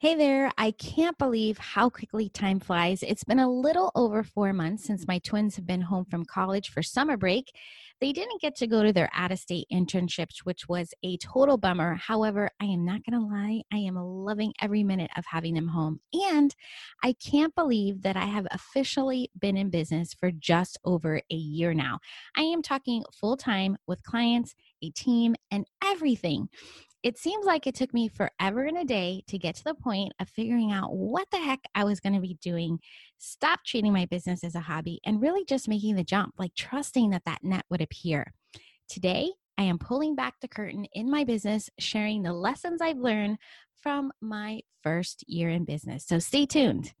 Hey there, I can't believe how quickly time flies. It's been a little over four months since my twins have been home from college for summer break. They didn't get to go to their out of state internships, which was a total bummer. However, I am not going to lie, I am loving every minute of having them home. And I can't believe that I have officially been in business for just over a year now. I am talking full time with clients, a team, and everything. It seems like it took me forever and a day to get to the point of figuring out what the heck I was going to be doing, stop treating my business as a hobby, and really just making the jump, like trusting that that net would appear. Today, I am pulling back the curtain in my business, sharing the lessons I've learned from my first year in business. So stay tuned.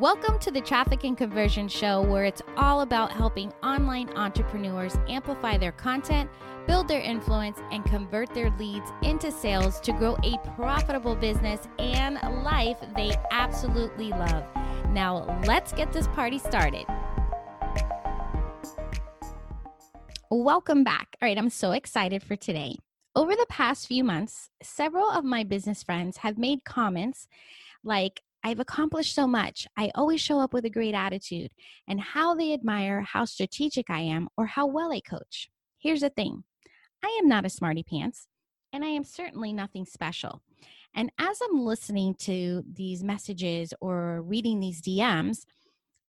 Welcome to the Traffic and Conversion Show, where it's all about helping online entrepreneurs amplify their content, build their influence, and convert their leads into sales to grow a profitable business and life they absolutely love. Now, let's get this party started. Welcome back. All right, I'm so excited for today. Over the past few months, several of my business friends have made comments like, I've accomplished so much. I always show up with a great attitude, and how they admire how strategic I am or how well I coach. Here's the thing I am not a smarty pants, and I am certainly nothing special. And as I'm listening to these messages or reading these DMs,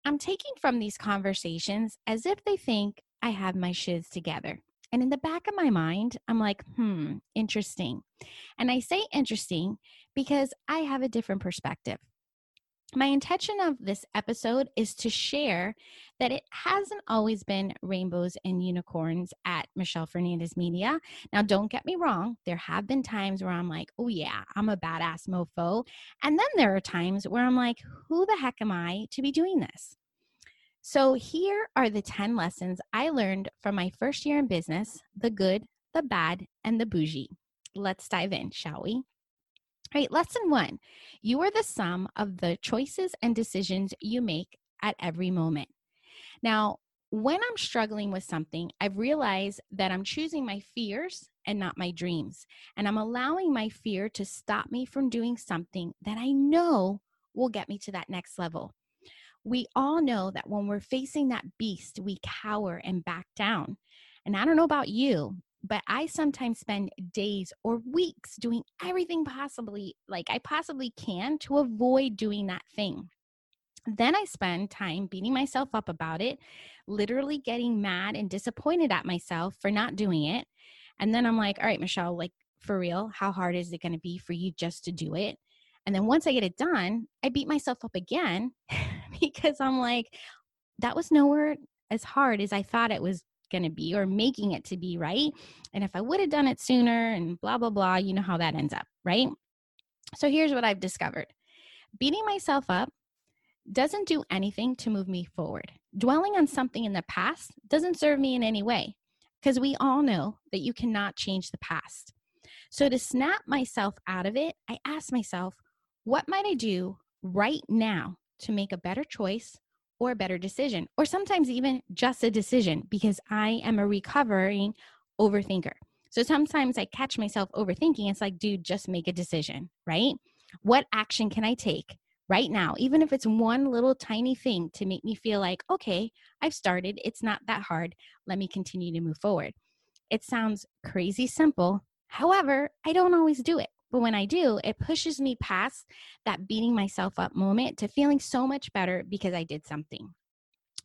I'm taking from these conversations as if they think I have my shiz together. And in the back of my mind, I'm like, hmm, interesting. And I say interesting because I have a different perspective my intention of this episode is to share that it hasn't always been rainbows and unicorns at Michelle Fernandez Media. Now, don't get me wrong, there have been times where I'm like, oh, yeah, I'm a badass mofo. And then there are times where I'm like, who the heck am I to be doing this? So, here are the 10 lessons I learned from my first year in business the good, the bad, and the bougie. Let's dive in, shall we? All right, lesson one you are the sum of the choices and decisions you make at every moment. Now, when I'm struggling with something, I've realized that I'm choosing my fears and not my dreams. And I'm allowing my fear to stop me from doing something that I know will get me to that next level. We all know that when we're facing that beast, we cower and back down. And I don't know about you, but I sometimes spend days or weeks doing everything possibly like I possibly can to avoid doing that thing. Then I spend time beating myself up about it, literally getting mad and disappointed at myself for not doing it. And then I'm like, all right, Michelle, like for real, how hard is it going to be for you just to do it? And then once I get it done, I beat myself up again because I'm like, that was nowhere as hard as I thought it was going to be or making it to be, right? And if I would have done it sooner and blah, blah, blah, you know how that ends up, right? So here's what I've discovered beating myself up doesn't do anything to move me forward. Dwelling on something in the past doesn't serve me in any way because we all know that you cannot change the past. So to snap myself out of it, I ask myself, what might I do right now to make a better choice or a better decision, or sometimes even just a decision because I am a recovering overthinker. So sometimes I catch myself overthinking. It's like, dude, just make a decision, right? What action can I take right now, even if it's one little tiny thing to make me feel like, okay, I've started. It's not that hard. Let me continue to move forward. It sounds crazy simple. However, I don't always do it. But when I do, it pushes me past that beating myself up moment to feeling so much better because I did something.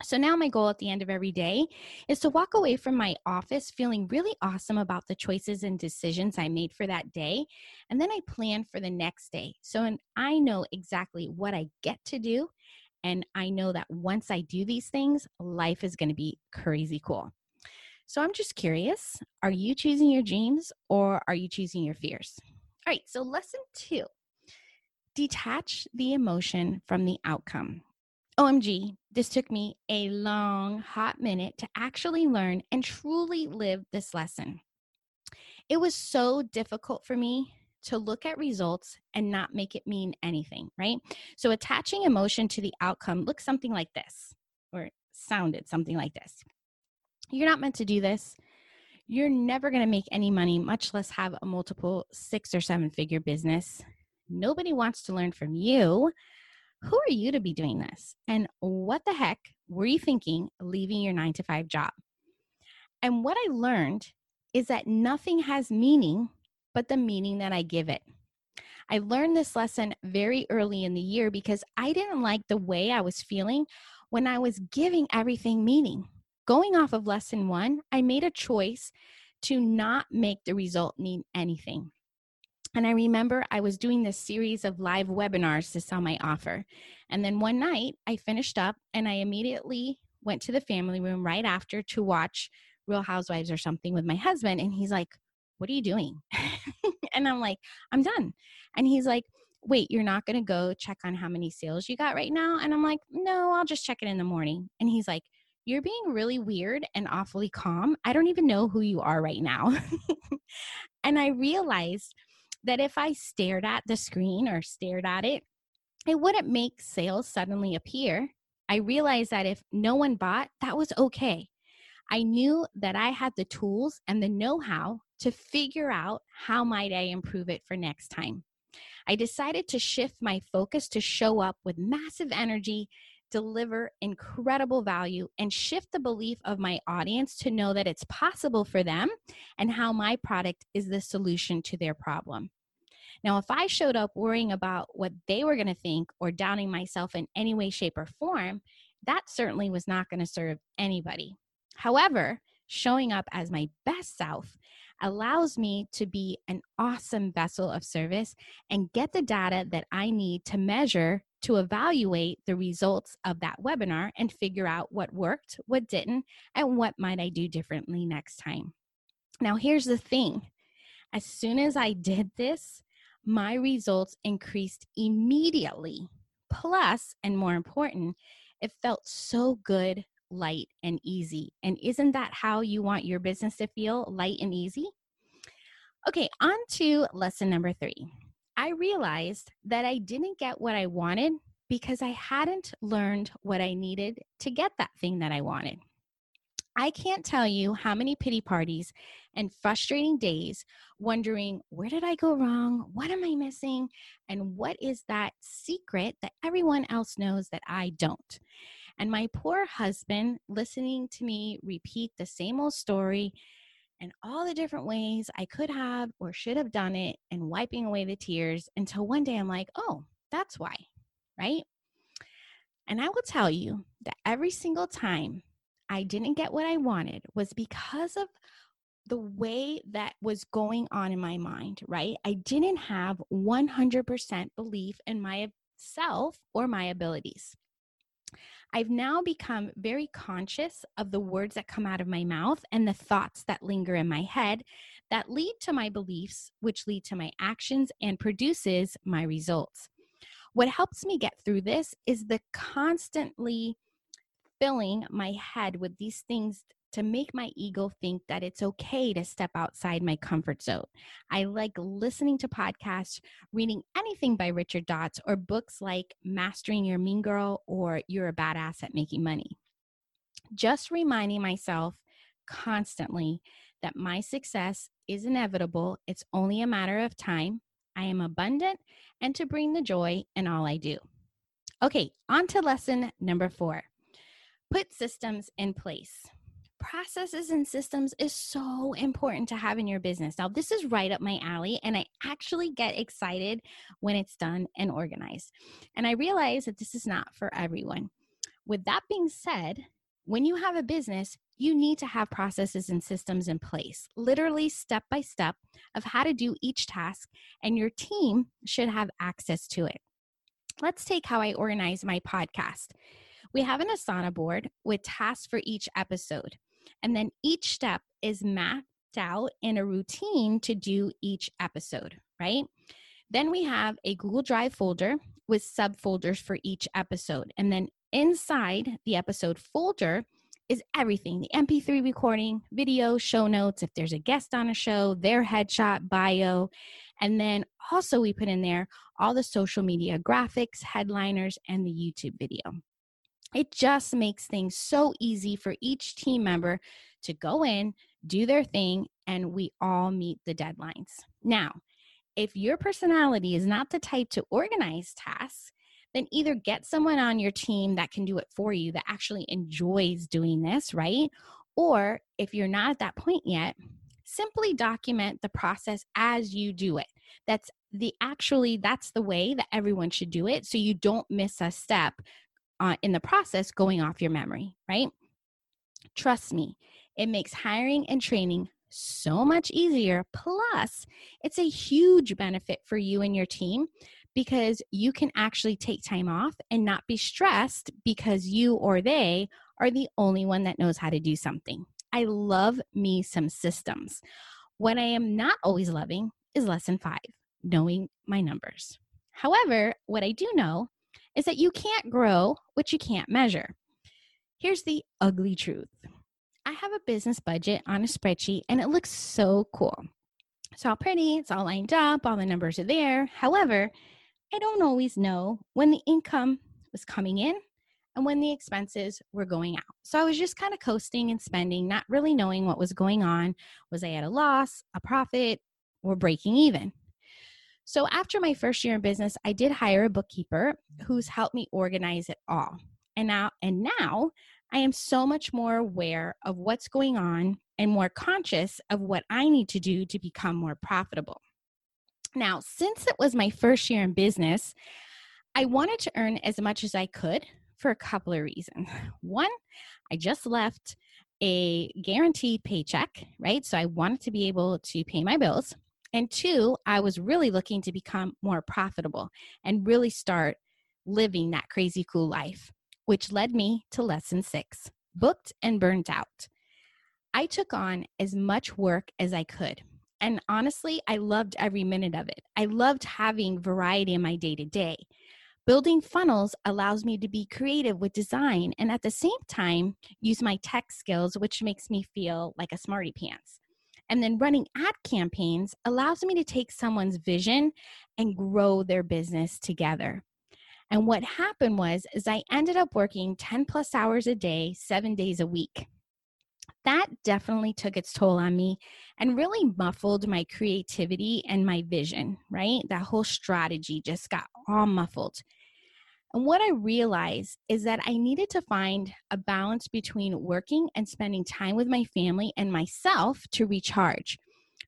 So now my goal at the end of every day is to walk away from my office feeling really awesome about the choices and decisions I made for that day. And then I plan for the next day. So I know exactly what I get to do. And I know that once I do these things, life is going to be crazy cool. So I'm just curious are you choosing your dreams or are you choosing your fears? All right, so lesson two detach the emotion from the outcome. OMG, this took me a long, hot minute to actually learn and truly live this lesson. It was so difficult for me to look at results and not make it mean anything, right? So, attaching emotion to the outcome looks something like this, or sounded something like this. You're not meant to do this you're never going to make any money, much less have a multiple six or seven figure business. Nobody wants to learn from you. Who are you to be doing this? And what the heck were you thinking leaving your nine to five job? And what I learned is that nothing has meaning but the meaning that I give it. I learned this lesson very early in the year because I didn't like the way I was feeling when I was giving everything meaning. Going off of lesson one, I made a choice to not make the result mean anything. And I remember I was doing this series of live webinars to sell my offer. And then one night I finished up and I immediately went to the family room right after to watch Real Housewives or something with my husband. And he's like, What are you doing? and I'm like, I'm done. And he's like, Wait, you're not going to go check on how many sales you got right now? And I'm like, No, I'll just check it in the morning. And he's like, You're being really weird and awfully calm. I don't even know who you are right now. and I realized that if I stared at the screen or stared at it, it wouldn't make sales suddenly appear. I realized that if no one bought, that was okay. I knew that I had the tools and the know how to figure out how might I improve it for next time. I decided to shift my focus to show up with massive energy, deliver incredible value, and shift the belief of my audience to know that it's possible for them and how my product is the solution to their problem. Now, if I showed up worrying about what they were going to think or doubting myself in any way, shape, or form, that certainly was not going to serve anybody. However, showing up as my best self allows me to be an awesome vessel of service and get the data that I need to measure to evaluate the results of that webinar and figure out what worked, what didn't, and what might I do differently next time. Now, here's the thing as soon as I did this, my results increased immediately. Plus, and more important, it felt so good light, and easy. And isn't that how you want your business to feel light and easy? Okay, on to lesson number three. I realized that I didn't get what I wanted because I hadn't learned what I needed to get that thing that I wanted. I can't tell you how many pity parties and frustrating days wondering, where did I go wrong? What am I missing? And what is that secret that everyone else knows that I don't? And my poor husband listening to me repeat the same old story and all the different ways I could have or should have done it and wiping away the tears until one day I'm like, oh, that's why, right? And I will tell you that every single time I didn't get what I wanted was because of the way that was going on in my mind, right? I didn't have 100% belief in myself or my abilities. I've now become very conscious of the words that come out of my mouth and the thoughts that linger in my head that lead to my beliefs, which lead to my actions and produces my results. What helps me get through this is the constantly filling my head with these things to make my ego think that it's okay to step outside my comfort zone. I like listening to podcasts, reading anything by Richard Dotts, or books like Mastering Your Mean Girl or You're a Badass at Making Money. Just reminding myself constantly that my success is inevitable, it's only a matter of time. I am abundant and to bring the joy in all I do. Okay, on to lesson number four put systems in place processes and systems is so important to have in your business. Now, this is right up my alley, and I actually get excited when it's done and organized. And I realize that this is not for everyone. With that being said, when you have a business, you need to have processes and systems in place, literally step by step of how to do each task, and your team should have access to it. Let's take how I organize my podcast. We have an Asana board with tasks for each episode. And then each step is mapped out in a routine to do each episode, right? Then we have a Google Drive folder with subfolders for each episode. And then inside the episode folder is everything the MP3 recording, video, show notes, if there's a guest on a show, their headshot, bio. And then also, we put in there all the social media graphics, headliners, and the YouTube video. It just makes things so easy for each team member to go in, do their thing, and we all meet the deadlines. Now, if your personality is not the type to organize tasks, then either get someone on your team that can do it for you that actually enjoys doing this, right? Or if you're not at that point yet, simply document the process as you do it. That's the actually that's the way that everyone should do it so you don't miss a step uh, in the process going off your memory, right? Trust me, it makes hiring and training so much easier. Plus, it's a huge benefit for you and your team because you can actually take time off and not be stressed because you or they are the only one that knows how to do something. I love me some systems. What I am not always loving is lesson five knowing my numbers. However, what I do know is that you can't grow what you can't measure. Here's the ugly truth I have a business budget on a spreadsheet and it looks so cool. It's all pretty, it's all lined up, all the numbers are there. However, I don't always know when the income was coming in and when the expenses were going out. So I was just kind of coasting and spending, not really knowing what was going on. Was I at a loss, a profit, or breaking even? So after my first year in business, I did hire a bookkeeper who's helped me organize it all. And now and now I am so much more aware of what's going on and more conscious of what I need to do to become more profitable. Now, since it was my first year in business, I wanted to earn as much as I could for a couple of reasons. One, I just left a guaranteed paycheck, right? So I wanted to be able to pay my bills. And two, I was really looking to become more profitable and really start living that crazy cool life, which led me to lesson six booked and burnt out. I took on as much work as I could. And honestly, I loved every minute of it. I loved having variety in my day to day. Building funnels allows me to be creative with design and at the same time use my tech skills, which makes me feel like a smarty pants. And then running ad campaigns allows me to take someone's vision and grow their business together. And what happened was is I ended up working 10 plus hours a day, 7 days a week. That definitely took its toll on me and really muffled my creativity and my vision, right? That whole strategy just got all muffled. And what I realized is that I needed to find a balance between working and spending time with my family and myself to recharge,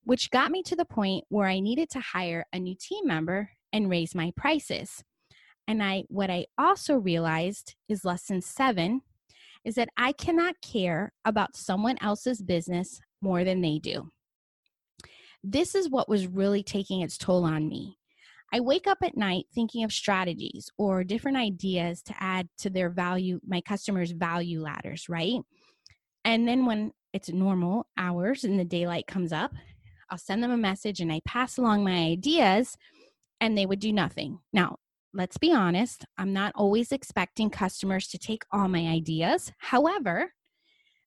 which got me to the point where I needed to hire a new team member and raise my prices. And I what I also realized is lesson 7 is that I cannot care about someone else's business more than they do. This is what was really taking its toll on me. I wake up at night thinking of strategies or different ideas to add to their value, my customers' value ladders, right? And then when it's normal hours and the daylight comes up, I'll send them a message and I pass along my ideas and they would do nothing. Now, let's be honest, I'm not always expecting customers to take all my ideas. However,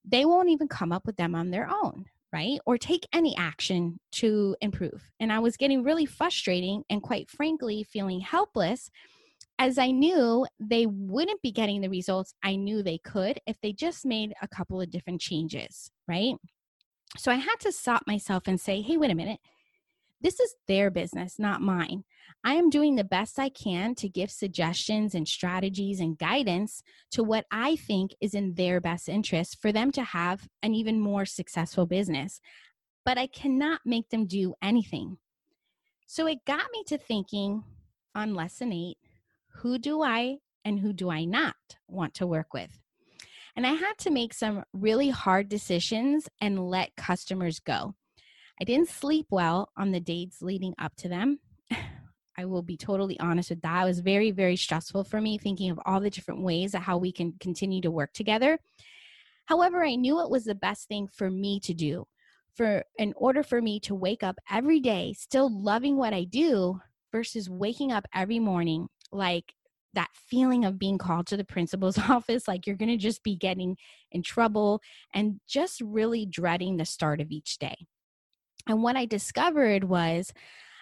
they won't even come up with them on their own right? Or take any action to improve. And I was getting really frustrating and quite frankly feeling helpless as I knew they wouldn't be getting the results I knew they could if they just made a couple of different changes, right? So I had to stop myself and say, hey, wait a minute. This is their business, not mine. I am doing the best I can to give suggestions and strategies and guidance to what I think is in their best interest for them to have an even more successful business. But I cannot make them do anything. So it got me to thinking on lesson eight who do I and who do I not want to work with? And I had to make some really hard decisions and let customers go. I didn't sleep well on the dates leading up to them. I will be totally honest with that. It was very, very stressful for me thinking of all the different ways of how we can continue to work together. However, I knew it was the best thing for me to do. For in order for me to wake up every day still loving what I do versus waking up every morning like that feeling of being called to the principal's office like you're going to just be getting in trouble and just really dreading the start of each day. And what I discovered was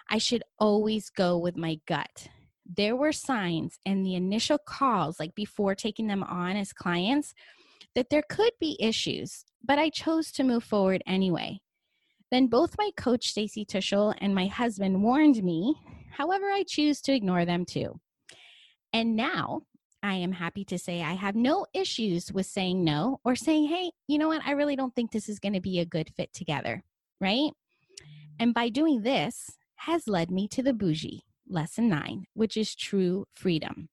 I should always go with my gut. There were signs in the initial calls, like before taking them on as clients, that there could be issues, but I chose to move forward anyway. Then both my coach, Stacy Tuschl, and my husband warned me. However, I choose to ignore them too. And now I am happy to say I have no issues with saying no or saying, hey, you know what? I really don't think this is going to be a good fit together, right? And by doing this, has led me to the bougie, lesson nine, which is true freedom.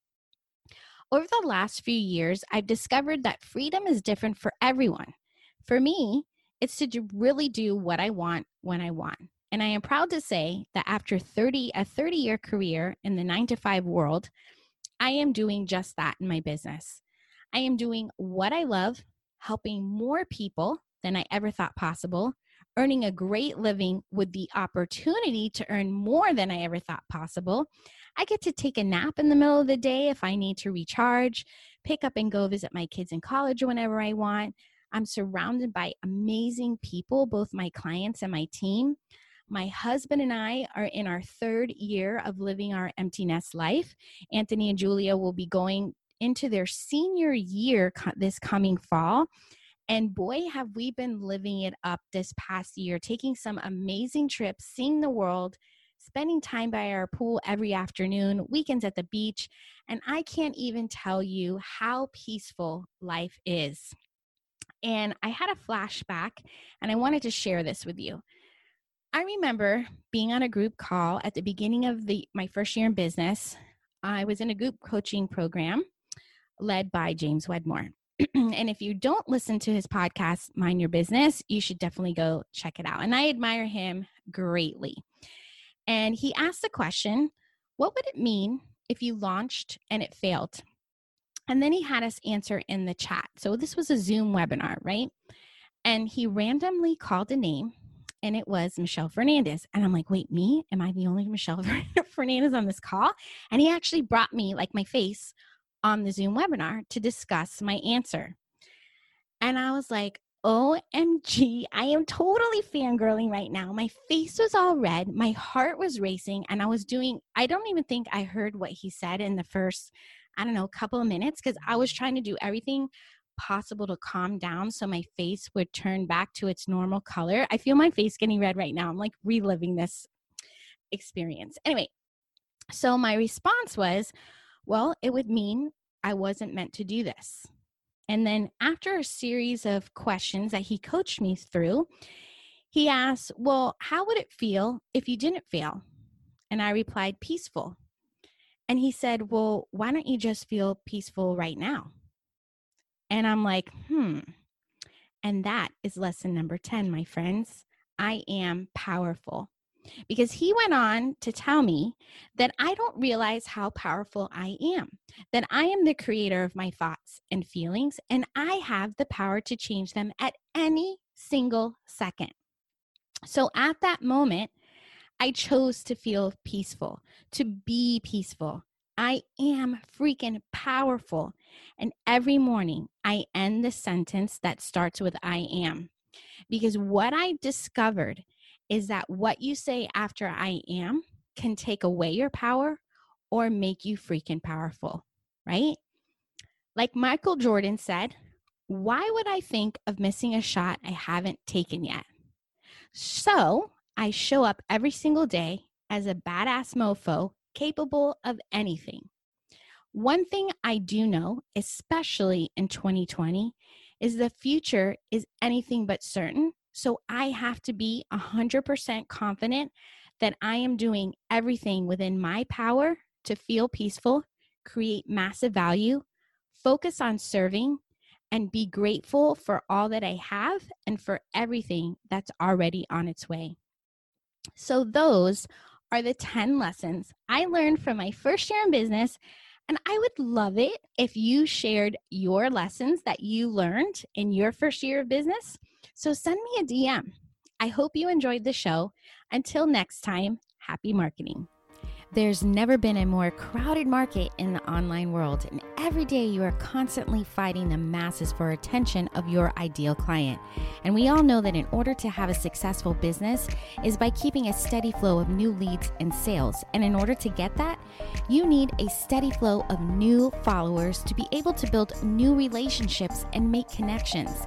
Over the last few years, I've discovered that freedom is different for everyone. For me, it's to really do what I want when I want. And I am proud to say that after 30 a 30 year career in the 9 to 5 world, I am doing just that in my business. I am doing what I love, helping more people than I ever thought possible, earning a great living with the opportunity to earn more than I ever thought possible. I get to take a nap in the middle of the day if I need to recharge, pick up and go visit my kids in college whenever I want. I'm surrounded by amazing people, both my clients and my team. My husband and I are in our third year of living our empty nest life. Anthony and Julia will be going into their senior year this coming fall. And boy, have we been living it up this past year, taking some amazing trips, seeing the world, spending time by our pool every afternoon, weekends at the beach. And I can't even tell you how peaceful life is. And I had a flashback, and I wanted to share this with you. I remember being on a group call at the beginning of the my first year in business. I was in a group coaching program led by James Wedmore. and if you don't listen to his podcast, Mind Your Business, you should definitely go check it out. And I admire him greatly. And he asked the question What would it mean if you launched and it failed? And then he had us answer in the chat. So this was a Zoom webinar, right? And he randomly called a name and it was Michelle Fernandez. And I'm like, wait, me? Am I the only Michelle Fernandez on this call? And he actually brought me like my face on the Zoom webinar to discuss my answer. And I was like, OMG, I am totally fangirling right now. My face was all red, my heart was racing, and I was doing, I don't even think I heard what he said in the first, I don't know, couple of minutes because I was trying to do everything possible to calm down so my face would turn back to its normal color. I feel my face getting red right now. I'm like reliving this experience. Anyway, so my response was, well, it would mean I wasn't meant to do this. And then after a series of questions that he coached me through, he asked, Well, how would it feel if you didn't fail? And I replied, Peaceful. And he said, Well, why don't you just feel peaceful right now? And I'm like, Hmm. And that is lesson number 10, my friends. I am powerful because he went on to tell me that I don't realize how powerful I am, that I am the creator of my thoughts and feelings, and I have the power to change them at any single second. So at that moment, I chose to feel peaceful, to be peaceful. I am freaking powerful. And every morning, I end the sentence that starts with I am. Because what I discovered is that what you say after I am can take away your power or make you freaking powerful, right? Like Michael Jordan said, why would I think of missing a shot I haven't taken yet? So I show up every single day as a badass mofo capable of anything. One thing I do know, especially in 2020, is the future is anything but certain so I have to be 100% confident that I am doing everything within my power to feel peaceful, create massive value, focus on serving, and be grateful for all that I have and for everything that's already on its way. So, those are the 10 lessons I learned from my first year in business. And I would love it if you shared your lessons that you learned in your first year of business so send me a DM. I hope you enjoyed the show. Until next time, happy marketing. There's never been a more crowded market in the online world, and every day you are constantly fighting the masses for attention of your ideal client. And we all know that in order to have a successful business is by keeping a steady flow of new leads and sales. And in order to get that, you need a steady flow of new followers to be able to build new relationships and make connections.